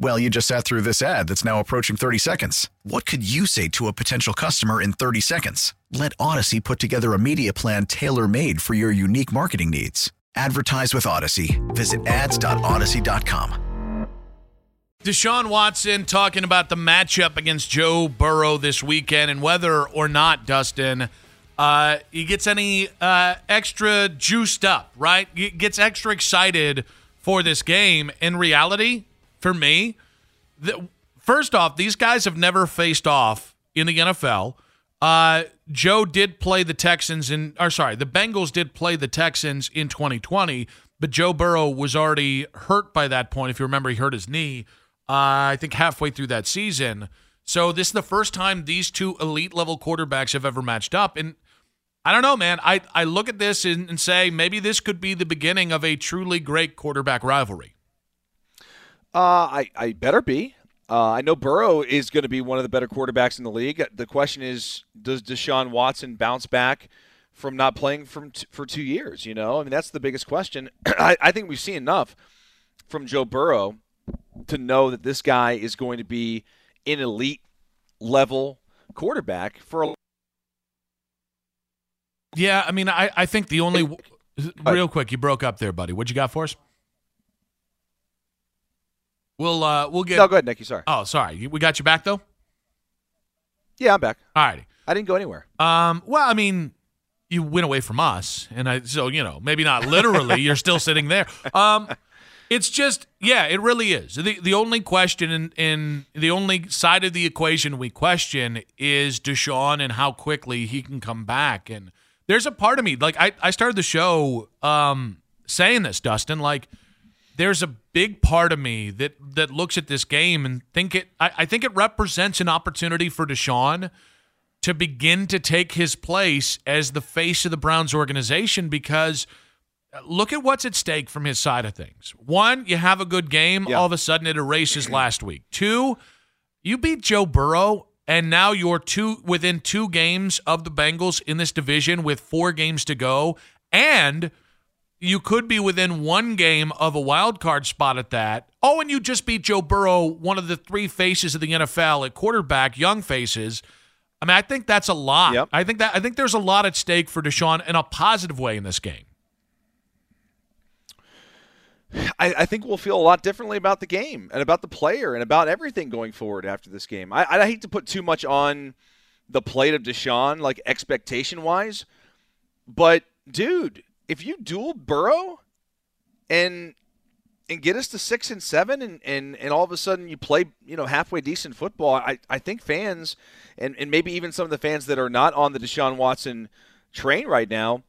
Well, you just sat through this ad that's now approaching 30 seconds. What could you say to a potential customer in 30 seconds? Let Audacy put together a media plan tailor made for your unique marketing needs. Advertise with Audacy. Visit ads.audacy.com. Deshaun Watson talking about the matchup against Joe Burrow this weekend and whether or not, Dustin, uh, he gets any uh, extra juiced up, right? He gets extra excited for this game. In reality, for me, the, first off, these guys have never faced off in the NFL. Uh, Joe did play the Texans in, or sorry, the Bengals did play the Texans in 2020, but Joe Burrow was already hurt by that point. If you remember, he hurt his knee, uh, I think halfway through that season. So this is the first time these two elite level quarterbacks have ever matched up. And I don't know, man. I, I look at this and, and say maybe this could be the beginning of a truly great quarterback rivalry. Uh, I, I better be. Uh, I know Burrow is going to be one of the better quarterbacks in the league. The question is, does Deshaun Watson bounce back from not playing from t- for two years? You know, I mean, that's the biggest question. I, I think we've seen enough from Joe Burrow to know that this guy is going to be an elite level quarterback for a Yeah, I mean, I, I think the only real quick, you broke up there, buddy. What you got for us? We'll uh we'll get. No, go ahead, Nicky. Sorry. Oh, sorry. We got you back though. Yeah, I'm back. All righty. I didn't go anywhere. Um. Well, I mean, you went away from us, and I so you know maybe not literally. you're still sitting there. Um. It's just, yeah, it really is. The the only question in, in the only side of the equation we question is Deshaun and how quickly he can come back. And there's a part of me, like I, I started the show um, saying this, Dustin, like there's a big part of me that that looks at this game and think it I, I think it represents an opportunity for Deshaun to begin to take his place as the face of the Browns organization because uh, – look at what's at stake from his side of things. One, you have a good game, yeah. all of a sudden it erases last week. Two, you beat Joe Burrow, and now you're two within two games of the Bengals in this division with four games to go, and you could be within one game of a wild card spot at that. Oh, and you just beat Joe Burrow, one of the three faces of the NFL at quarterback, young faces. I mean, I think that's a lot. Yep. I think that I think there's a lot at stake for Deshaun in a positive way in this game. I, I, think we'll feel a lot differently about the game and about the player and about everything going forward after this game. I, I hate to put too much on the plate of Deshaun, like expectation wise, but dude, if you duel Burrow and and get us to six and seven and, and, and all of a sudden you play, you know, halfway decent football, I, I think fans and, and maybe even some of the fans that are not on the Deshaun Watson train right now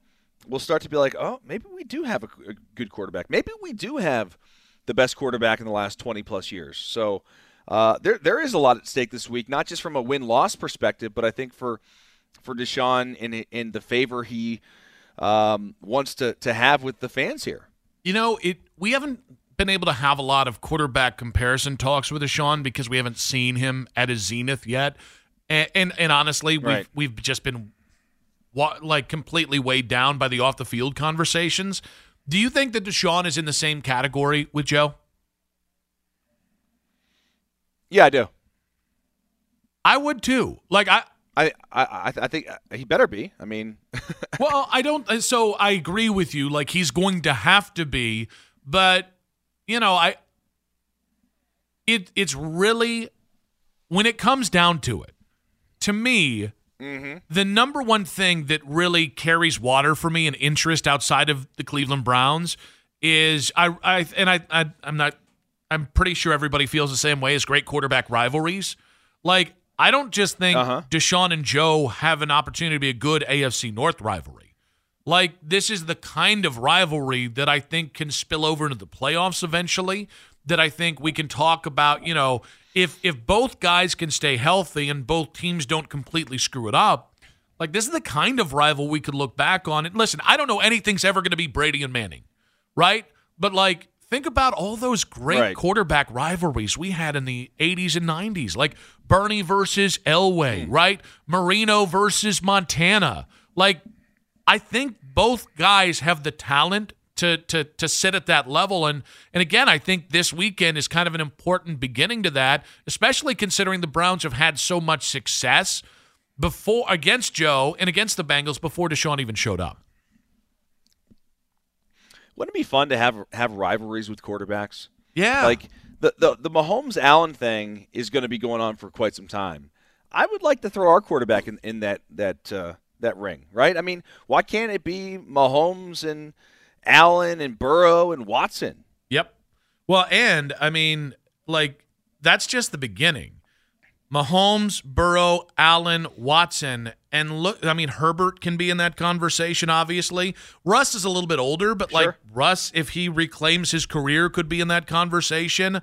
we'll start to be like, oh, maybe we do have a, a, good quarterback. Maybe we do have the best quarterback in the last 20 plus years. So uh, there there is a lot at stake this week, not just from a win loss perspective, but I think for for Deshaun in in the favor he um, wants to to have with the fans here. You know, it we haven't been able to have a lot of quarterback comparison talks with Deshaun because we haven't seen him at his zenith yet. And and, and honestly, we've we've just been like completely weighed down by the off the field conversations. Do you think that Deshaun is in the same category with Joe? Yeah, I do. I would too. Like I. I, I, I think he better be. I mean, well, I don't. Uh, so I agree with you. Like he's going to have to be, but you know, I. It it's really when it comes down to it, to me, Mm-hmm. The number one thing that really carries water for me and interest outside of the Cleveland Browns is I, I and I, I I'm not I'm pretty sure everybody feels the same way as great quarterback rivalries. Like, I don't just think Uh-huh. Deshaun and Joe have an opportunity to be a good AFC North rivalry. Like, this is the kind of rivalry that I think can spill over into the playoffs eventually. That I think we can talk about, you know, if if both guys can stay healthy and both teams don't completely screw it up, like this is the kind of rival we could look back on. And listen, I don't know anything's ever going to be Brady and Manning, right? But like, think about all those great Right. quarterback rivalries we had in the 80s and 90s, like Bernie versus Elway, hmm. right? Marino versus Montana. Like, I think both guys have the talent to to to sit at that level and and again I think this weekend is kind of an important beginning to that especially considering the Browns have had so much success before against Joe and against the Bengals before Deshaun even showed up. Wouldn't it be fun to have have rivalries with quarterbacks? Yeah. Like the the, the Mahomes Allen thing is going to be going on for quite some time. I would like to throw our quarterback in, in that that uh, that ring, right? I mean, why can't it be Mahomes and Allen and Burrow and Watson? Yep. Well, and I mean, like that's just the beginning. Mahomes, Burrow, Allen, Watson, and look, I mean, Herbert can be in that conversation, obviously. Russ is a little bit older, but like Russ, if he reclaims his career, could be in that conversation.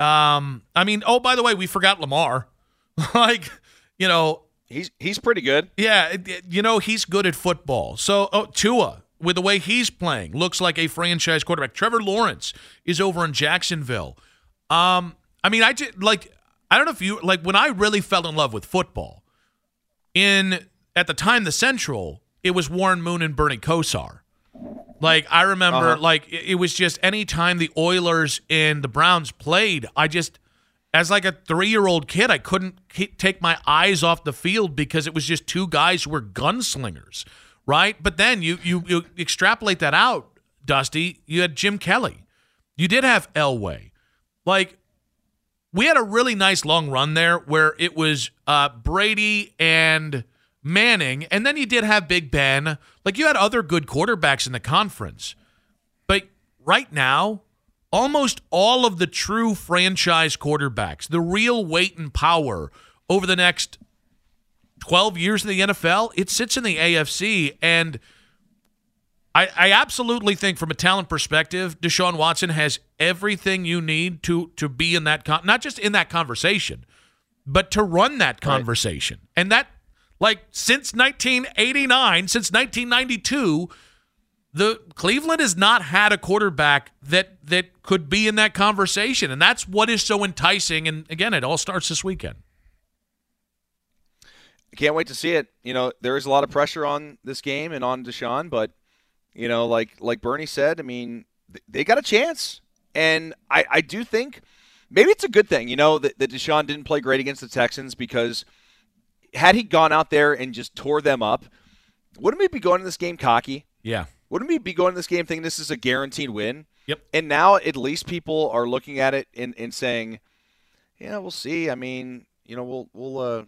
Um, I mean, oh, by the way, we forgot Lamar. like, you know, He's he's pretty good. yeah, you know he's good at football. So oh, Tua, with the way he's playing, looks like a franchise quarterback. Trevor Lawrence is over in Jacksonville. Um, I mean, I just like I don't know if you like when I really fell in love with football. In at the time, the Central, it was Warren Moon and Bernie Kosar. Like I remember, Uh-huh. like it, it was just any time the Oilers and the Browns played, I just as like a three-year-old kid, I couldn't ke- take my eyes off the field because it was just two guys who were gunslingers, right? But then you you you extrapolate that out, Dusty. You had Jim Kelly, you did have Elway, like we had a really nice long run there where it was uh, Brady and Manning, and then you did have Big Ben. Like you had other good quarterbacks in the conference, but right now almost all of the true franchise quarterbacks, the real weight and power over the next 12 years in the NFL, it sits in the AFC. And I, I absolutely think, from a talent perspective, Deshaun Watson has everything you need to to be in that con- not just in that conversation, but to run that conversation. And that, like, since 1989, since 1992, the Cleveland has not had a quarterback that that could be in that conversation, and that's what is so enticing. And again, it all starts this weekend. I can't wait to see it. You know, there is a lot of pressure on this game and on Deshaun, but you know, like like Bernie said, I mean, they got a chance, and I I do think maybe it's a good thing. You know that, that Deshaun didn't play great against the Texans because had he gone out there and just tore them up, wouldn't we be going to this game cocky? Yeah, Wouldn't we be going to this game thinking this is a guaranteed win? Yep. And now at least people are looking at it and, and saying, yeah, we'll see. I mean, you know, we'll we'll uh,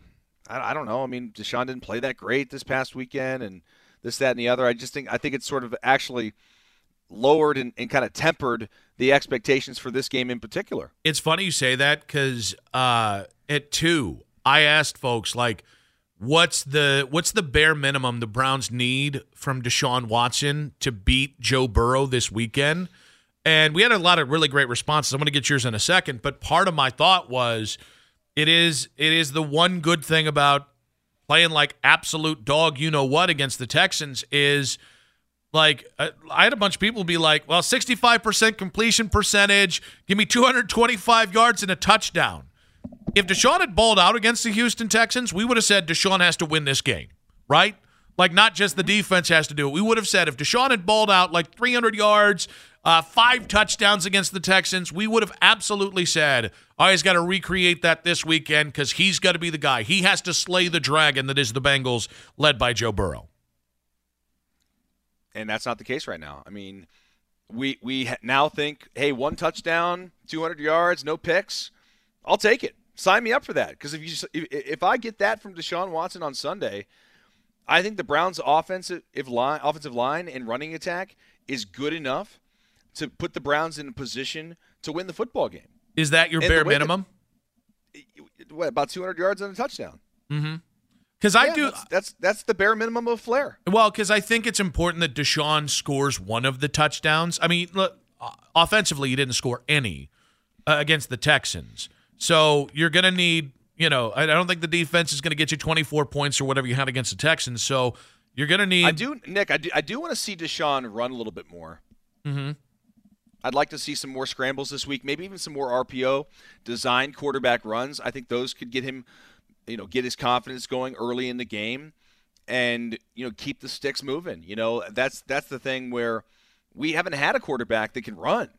I, I don't know. I mean, Deshaun didn't play that great this past weekend, and this, that, and the other. I just think I think it's sort of actually lowered and, and kind of tempered the expectations for this game in particular. it's funny you say that because uh, at two, I asked folks like, "What's the what's the bare minimum the Browns need from Deshaun Watson to beat Joe Burrow this weekend?" And we had a lot of really great responses. I'm going to get yours in a second, but part of my thought was, it is it is the one good thing about playing like absolute dog, you know what, against the Texans is like uh, I had a bunch of people be like, "Well, 65% completion percentage, give me 225 yards and a touchdown." If Deshaun had balled out against the Houston Texans, we would have said Deshaun has to win this game, right? Like not just the defense has to do it. We would have said if Deshaun had balled out like 300 yards, uh, five touchdowns against the Texans, we would have absolutely said, "Oh, he's got to recreate that this weekend because he's got to be the guy. He has to slay the dragon that is the Bengals, led by Joe Burrow." and that's not the case right now. I mean, we we now think, hey, one touchdown, 200 yards, no picks, I'll take it. Sign me up for that because if you if, if I get that from Deshaun Watson on Sunday, I think the Browns' offensive line, offensive line and running attack is good enough to put the Browns in a position to win the football game. Is that your And bare way that- minimum? What about 200 yards and a touchdown? Mm-hmm. Because I Yeah, do. That's, that's that's the bare minimum of flair. Well, because I think it's important that Deshaun scores one of the touchdowns. I mean, look, offensively, he didn't score any uh, against the Texans. So you're going to need, you know, I I don't think the defense is going to get you 24 points or whatever you had against the Texans. So you're going to need. I do, Nick. I do, I do want to see Deshaun run a little bit more. Mm-hmm. I'd like to see some more scrambles this week, maybe even some more RPO design quarterback runs. I think those could get him, you know, get his confidence going early in the game, and you know, keep the sticks moving. You know, that's that's the thing where we haven't had a quarterback that can run.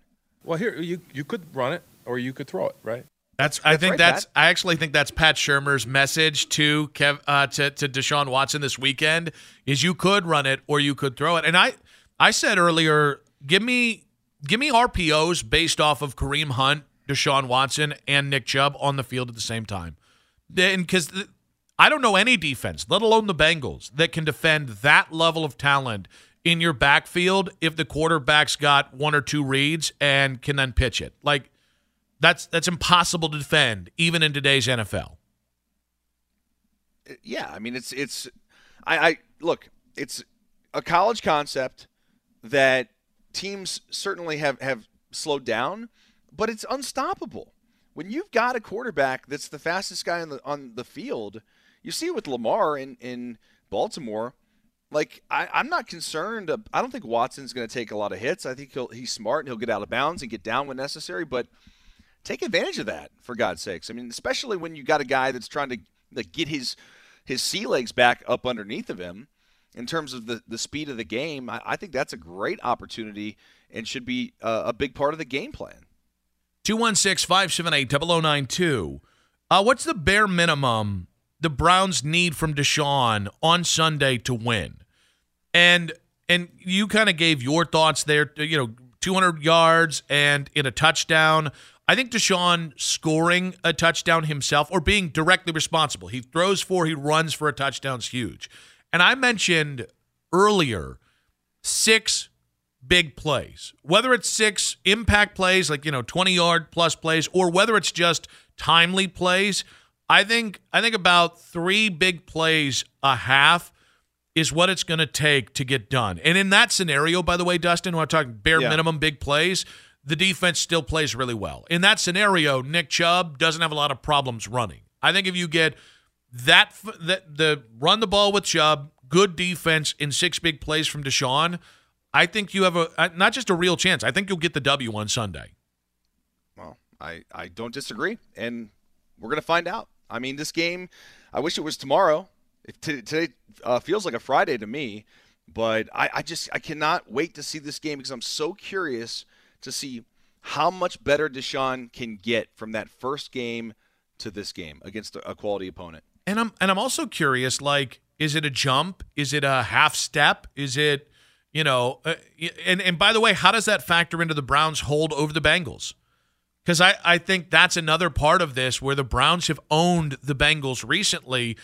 Well, here you you could run it or you could throw it, right? That's. I think right, that's. Pat. I actually think that's Pat Shermer's message to Kev uh, to to Deshaun Watson this weekend is you could run it or you could throw it. And I I said earlier, give me give me RPOs based off of Kareem Hunt, Deshaun Watson, and Nick Chubb on the field at the same time. Then because I don't know any defense, let alone the Bengals, that can defend that level of talent in your backfield if the quarterback's got one or two reads and can then pitch it. Like that's that's impossible to defend even in today's NFL. Uh, yeah, I mean it's it's I, I look, it's a college concept that teams certainly have have slowed down, but it's unstoppable. When you've got a quarterback that's the fastest guy on the on the field, you see it with Lamar in in Baltimore. Like I, I'm not concerned. I don't think Watson's going to take a lot of hits. I think he'll he's smart and he'll get out of bounds and get down when necessary. But take advantage of that for God's sakes. I mean, especially when you got a guy that's trying to like, get his his sea legs back up underneath of him in terms of the, the speed of the game. I, I think that's a great opportunity and should be a big part of the game plan. 216 578 0092. Uh, what's the bare minimum the Browns need from Deshaun on Sunday to win? And and you kind of gave your thoughts there, you know, 200 yards and in a touchdown. I think Deshaun scoring a touchdown himself or being directly responsible. He throws for, he runs for a touchdown is huge. And I mentioned earlier six big plays, whether it's six impact plays, like, you know, 20 yard plus plays, or whether it's just timely plays. I think I think about three big plays a half is what it's going to take to get done. And in that scenario, by the way, Dustin, when I'm talking bare Yeah. minimum big plays, the defense still plays really well. In that scenario, Nick Chubb doesn't have a lot of problems running. I think if you get that the run the ball with Chubb, good defense in six big plays from Deshaun, I think you have a uh, not just a real chance. I think you'll get the W on Sunday. Well, I, I don't disagree, and we're going to find out. I mean, this game, I wish it was tomorrow. Today uh, feels like a Friday to me, but I, I just I cannot wait to see this game because I'm so curious to see how much better Deshaun can get from that first game to this game against a, quality opponent. And I'm and I'm also curious. Like, is it a jump? Is it a half step? Is it, you know? Uh, and and by the way, how does that factor into the Browns' hold over the Bengals? Because I I think that's another part of this where the Browns have owned the Bengals recently.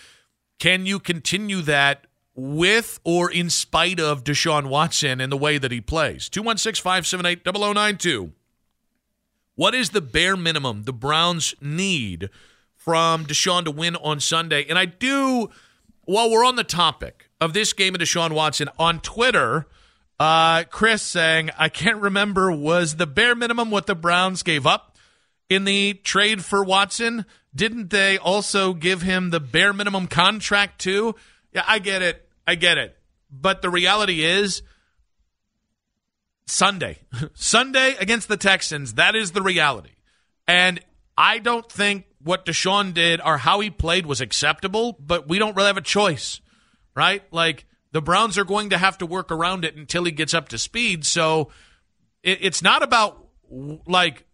Can you continue that with or in spite of Deshaun Watson and the way that he plays? 216 578 0092. What is the bare minimum the Browns need from Deshaun to win on Sunday? And I do, while we're on the topic of this game of Deshaun Watson, on Twitter, uh, Chris saying, I can't remember, was the bare minimum what the Browns gave up in the trade for Watson? Didn't they also give him the bare minimum contract too? Yeah, I get it. I get it. But the reality is, Sunday. Sunday against the Texans, that is the reality. And I don't think what Deshaun did or how he played was acceptable, but we don't really have a choice, right? Like the Browns are going to have to work around it until he gets up to speed. So it, it's not about like,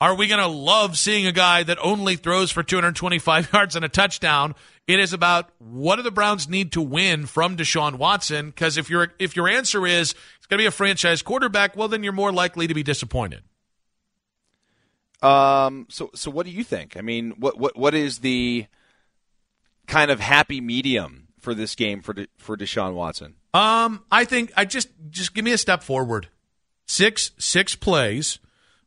are we going to love seeing a guy that only throws for 225 yards and a touchdown? It is about what do the Browns need to win from Deshaun Watson? Because if your if your answer is it's going to be a franchise quarterback, well, then you're more likely to be disappointed. Um. So so what do you think? I mean, what what what is the kind of happy medium for this game for De, for Deshaun Watson? Um, I think I just just give me a step forward. Six six plays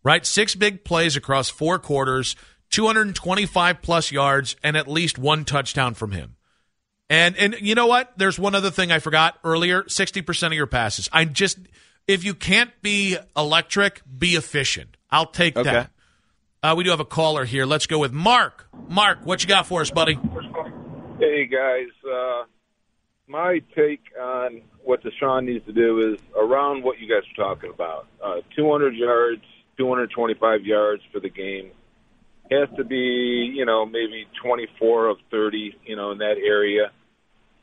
right? Six big plays across four quarters, 225 plus yards, and at least one touchdown from him. And and you know what? There's one other thing I forgot earlier. 60% of your passes. I just if you can't be electric, be efficient. I'll take Okay. that. Uh, we do have a caller here. Let's go with Mark. Mark, what you got for us, buddy? Hey guys, uh, my take on what Deshaun needs to do is around what you guys are talking about. Uh, 200 yards, 225 yards for the game. Has to be, you know, maybe 24 of 30, you know, in that area.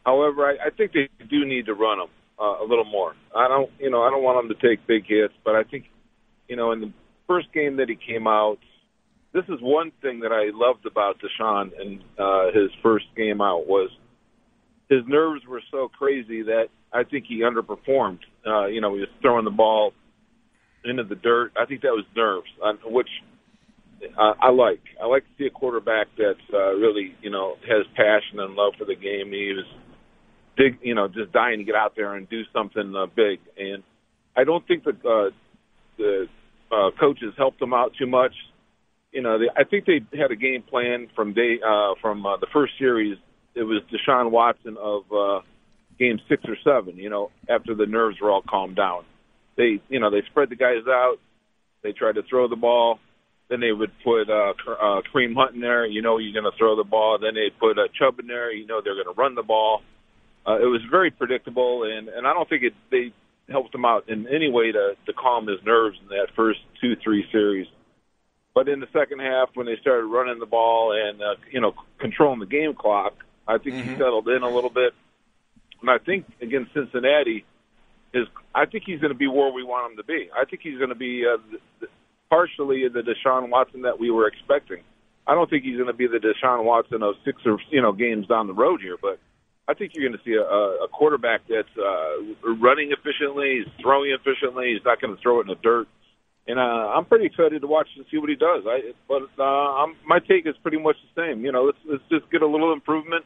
However, I, I think they do need to run him uh, a little more. I don't, you know, I don't want him to take big hits, but I think, you know, in the first game that he came out, this is one thing that I loved about Deshaun in uh, his first game out was his nerves were so crazy that I think he underperformed. Uh, you know, he was throwing the ball into the dirt. I think that was nerves, uh, which uh, I like. I like to see a quarterback that's uh, really, you know, has passion and love for the game. He was dig, you know, just dying to get out there and do something uh, big. And I don't think that uh, the uh, coaches helped him out too much. You know, they, I think they had a game plan from day uh, from uh, the first series. It was Deshaun Watson of uh, game six or seven. You know, after the nerves were all calmed down, they you know they spread the guys out. They tried to throw the ball. Then they would put uh, uh, Kareem Hunt in there. You know you're going to throw the ball. Then they'd put uh, Chubb in there. You know they're going to run the ball. Uh, it was very predictable, and and I don't think it they helped him out in any way to to calm his nerves in that first two three series. But in the second half, when they started running the ball and uh, you know controlling the game clock, I think he settled in a little bit. And I think against Cincinnati, is I think he's going to be where we want him to be. I think he's going to be uh, the, partially the Deshaun Watson that we were expecting. I don't think he's going to be the Deshaun Watson of six or you know games down the road here, but I think you're going to see a, a quarterback that's uh, running efficiently, he's throwing efficiently. He's not going to throw it in the dirt, and uh, I'm pretty excited to watch and see what he does. I, but uh, I'm, my take is pretty much the same. You know, let's let's just get a little improvement,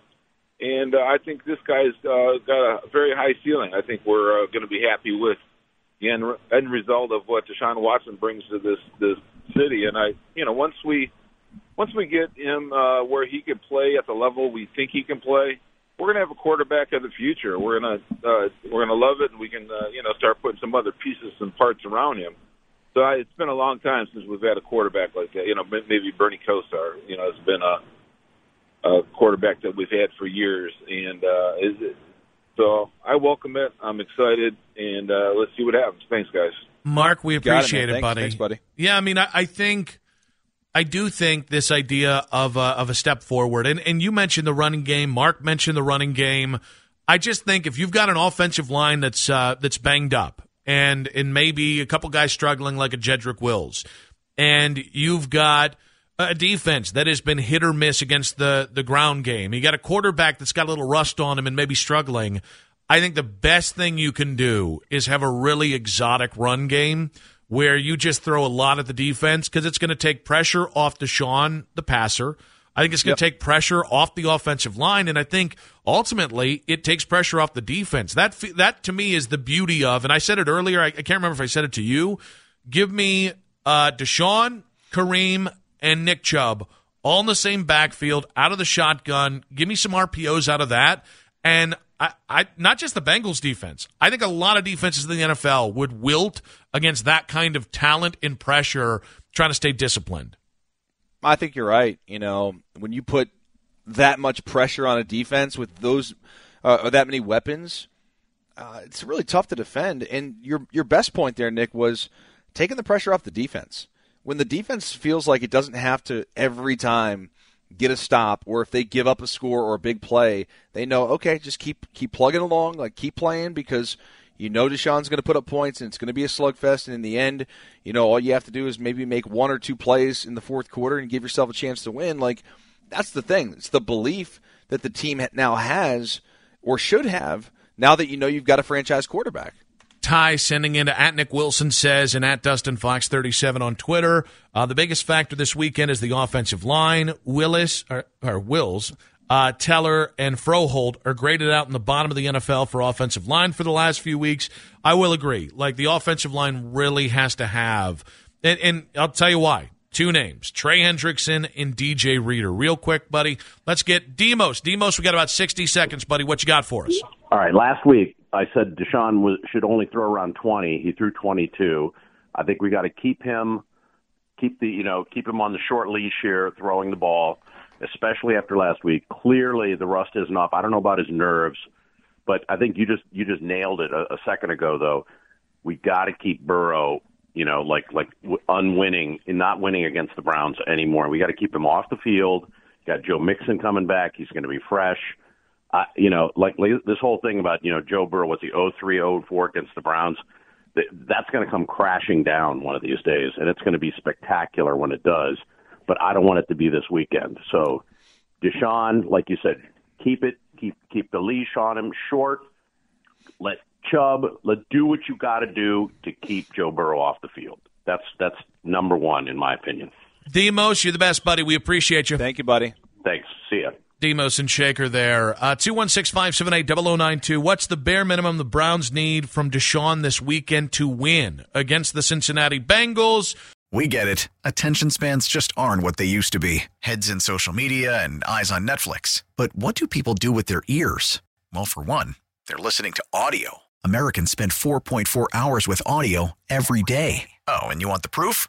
and uh, I think this guy's uh, got a very high ceiling. I think we're uh, going to be happy with the end, end result of what Deshaun Watson brings to this this city. And I, you know, once we once we get him uh, where he can play at the level we think he can play, we're going to have a quarterback of the future. We're going to uh, we're going to love it, and we can uh, you know start putting some other pieces and parts around him. So I, it's been a long time since we've had a quarterback like that. You know, maybe Bernie Kosar. You know, has been a, a quarterback that we've had for years, and uh, is it, so I welcome it. I'm excited, and uh, let's see what happens. Thanks, guys. Mark, we Got it, man. appreciate it, buddy. thanks, buddy. Yeah, I mean, I, I think, I do think this idea of a, of a step forward, and and you mentioned the running game. Mark mentioned the running game. I just think if you've got an offensive line that's uh, that's banged up, and and maybe a couple guys struggling like a Jedrick Wills, and you've got a defense that has been hit or miss against the the ground game. You got a quarterback that's got a little rust on him and maybe struggling. I think the best thing you can do is have a really exotic run game where you just throw a lot at the defense because it's going to take pressure off Deshaun, the passer. I think it's going to take pressure off the offensive line, and I think ultimately it takes pressure off the defense. That that to me is the beauty of, and I said it earlier. I, I can't remember if I said it to you. Give me uh, Deshaun, Kareem, and Nick Chubb all in the same backfield, out of the shotgun. Give me some RPOs out of that, and I, I not just the Bengals defense. I think a lot of defenses in the NFL would wilt against that kind of talent and pressure, trying to stay disciplined. I think you're right. You know, when you put that much pressure on a defense with those uh, or that many weapons, uh, it's really tough to defend. And your your best point there, Nick, was taking the pressure off the defense. When the defense feels like it doesn't have to every time get a stop, or if they give up a score or a big play, they know okay, just keep keep plugging along, like keep playing because you know Deshaun's going to put up points and it's going to be a slugfest. And in the end, you know all you have to do is maybe make one or two plays in the fourth quarter and give yourself a chance to win. Like that's the thing. It's the belief that the team now has or should have now that you know you've got a franchise quarterback. Ty sending into at Nick Wilson says and at Dustin Fox 37 on Twitter. Uh, the biggest factor this weekend is the offensive line. Willis or, or Wills, uh, Teller, and Froholdt are graded out in the bottom of the NFL for offensive line for the last few weeks. I will agree. Like the offensive line really has to have And, and I'll tell you why. Two names, Trey Hendrickson and DJ Reader. Real quick, buddy. Let's get Demos. Demos, we got about 60 seconds, buddy. What you got for us? All right. Last week, I said Deshaun was, should only throw around 20. He threw 22. I think we got to keep him, keep the, you know, keep him on the short leash here, throwing the ball, especially after last week. Clearly, the rust isn't off. I don't know about his nerves, but I think you just you just nailed it a, a second ago. Though we got to keep Burrow you know, like like unwinning and not winning against the Browns anymore. We got to keep him off the field. Got Joe Mixon coming back. He's going to be fresh. Uh, you know, like this whole thing about you know Joe Burrow was the 03 04 against the Browns. That's going to come crashing down one of these days, and it's going to be spectacular when it does. But I don't want it to be this weekend. So, Deshaun, like you said, keep it, keep keep the leash on him short. Let Chubb, let do what you got to do to keep Joe Burrow off the field. That's that's number one in my opinion. Demos, you're the best, buddy. We appreciate you. Thank you, buddy. Thanks. See ya. Demos and Shaker there. Uh, 216 578 0092. What's the bare minimum the Browns need from Deshaun this weekend to win against the Cincinnati Bengals? We get it. Attention spans just aren't what they used to be heads in social media and eyes on Netflix. But what do people do with their ears? Well, for one, they're listening to audio. Americans spend 4.4 hours with audio every day. Oh, and you want the proof?